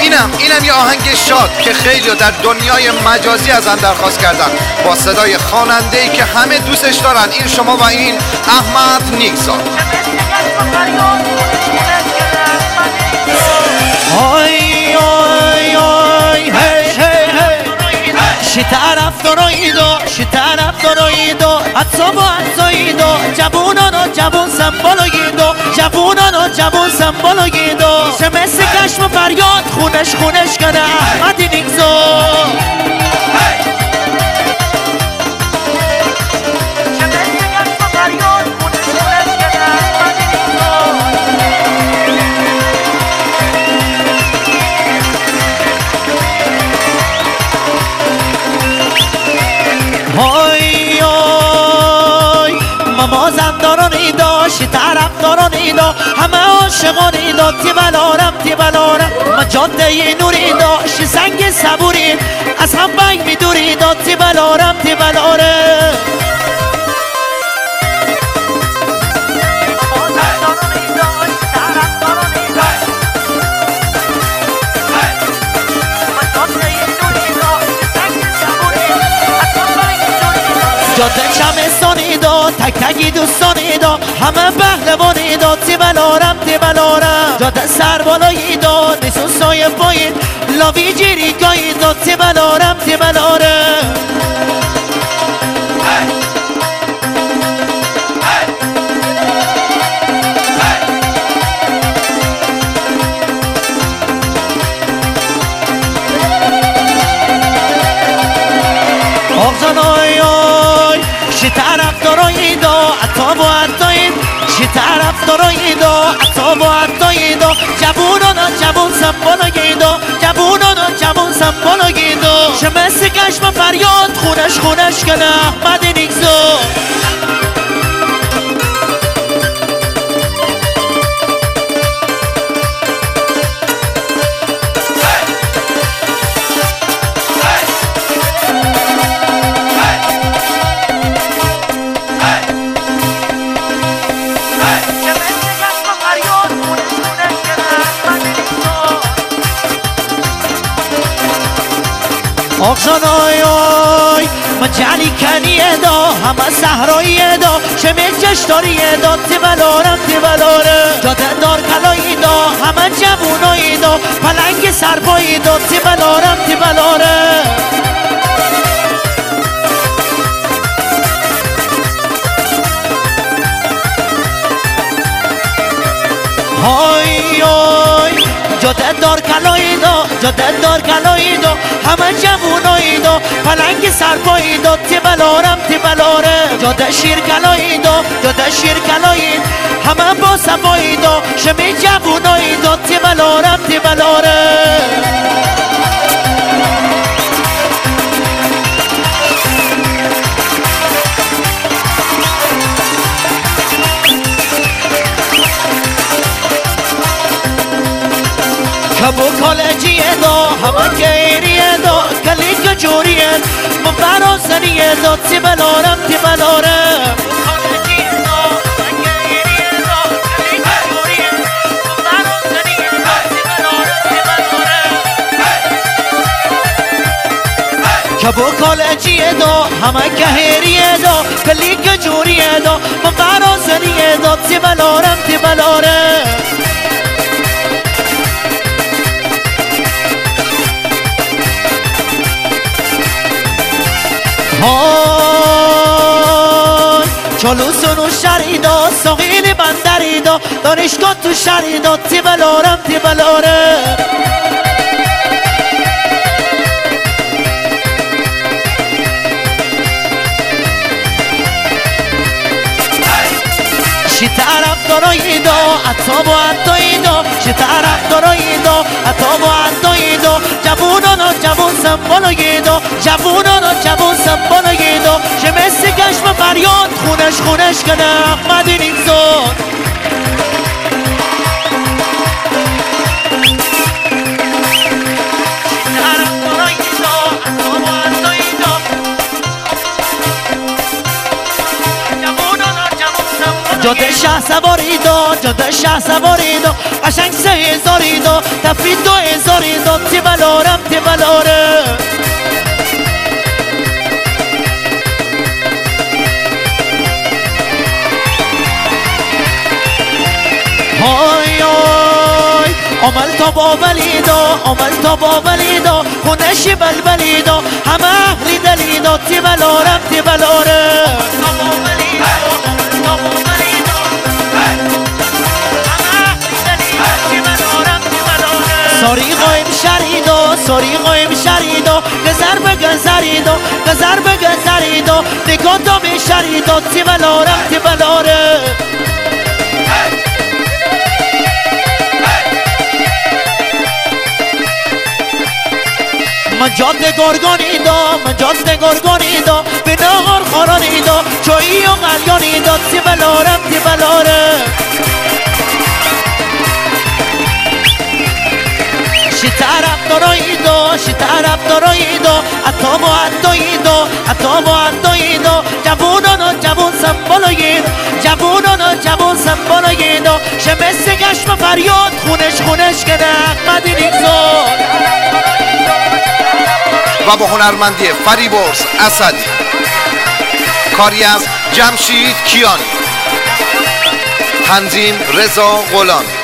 اینم اینم یه آهنگ شاد که خیلی در دنیای مجازی از درخواست کردن. با صدای خواننده ای که همه دوستش دارن این شما و این احمد نیکزا آی آی آی هی هی هی. شی طرف داراییدو شی طرف داراییدو اصابو ازاییدو جوونانو جوون سمبالاییدو جوونانو جوون سمبالاییدو شمس کشم فریاد خونش خونش کنه. احمدی نیکزو. های آی ماما زندارانی داشتی طرف دارانی دا همه عاشقانی دا تی بلارم تی بلارم ما جاده نوری داشتی سنگ صبوری از هم بنگ میدوری دا تی بلارم تی بلارم جاده چمستانی دا تک تکی دوستانی دا همه پهلوانی دا تی بلارم تی بلارم. جاده سر بالایی دا نیسون سایه پایین. لاوی جیری گایی دا شی طرف دارایی دا عطا و عطایید جوونانا جوون سمبالایید جوونانا جوون سمبالایید شمس کشم فریاد خونش خونش کنه احمد آقزان آی آی من جلی کنیه دا همه صحراییه دا شمی جشتاریه دا تی بلارم تی بلاره جاده دار کلایی دا همه جوونایی دا پلنگ سربایی دا تی بلارم. جاده دار کلایی دا جاده دار کلایی دا همه جوونایی دا پلنگ سرپایی دا تی بلارم تی بلاره جاده شیر کلایی دا جاده شیر کلایی همه با صفایی دا شمی جوونایی دا تی بلارم تی بلاره کبو کالجیه دا همه گیریه دا کلیک جوریه من برا سریه دا تی بلارم تی بلارم. کبو کالجیه دا همه گهریه دا کلیک جوریه دا من برا سریه دا تی بلارم تی بلارم. های. چلو سنو شریدا ساقین بندریدا. دانشگاه تو شریدا تی بلارم تی بلارم شی طرف دارایی دا عطا با عطایی دا شی طرف دارایی دا عطا با عطایی دا جوونانا جوون سمبالایی دا جوونانا جوون خونش خونش کنم مدینی زون جاده شه سواری دو جاده شه سواری دو قشنگ سه هزاری دو تفرید دو هزاری دو تی بلارم تی بلارم. های عمل تا با ولیدو عمل تا با ولیدو خونش بلبلیدو همه اهلی دلیدو تی بلارم تی بلاره ساری قایم شریدو ساری قایم شریدو گذر به گذریدو گذر به گذریدو نگاه تو به شریدو تی بلارم من جاده گرگانی دا من جاده گرگانی دا به نهار خارانی دا چایی و قلیانی دا تی بلارم تی بلاره شی طرف دارایی دا شی طرف دارایی دا اتا با اتایی دا اتا با اتایی دا جوونان و جوون سنبالایی جوونان و جوون سنبالایی دا شمس گشم فریاد خونش خونش که احمدی نیکزاد. و با هنرمندی فریبرز اسدی. کاری از جمشید کیانی. تنظیم رضا غلامی.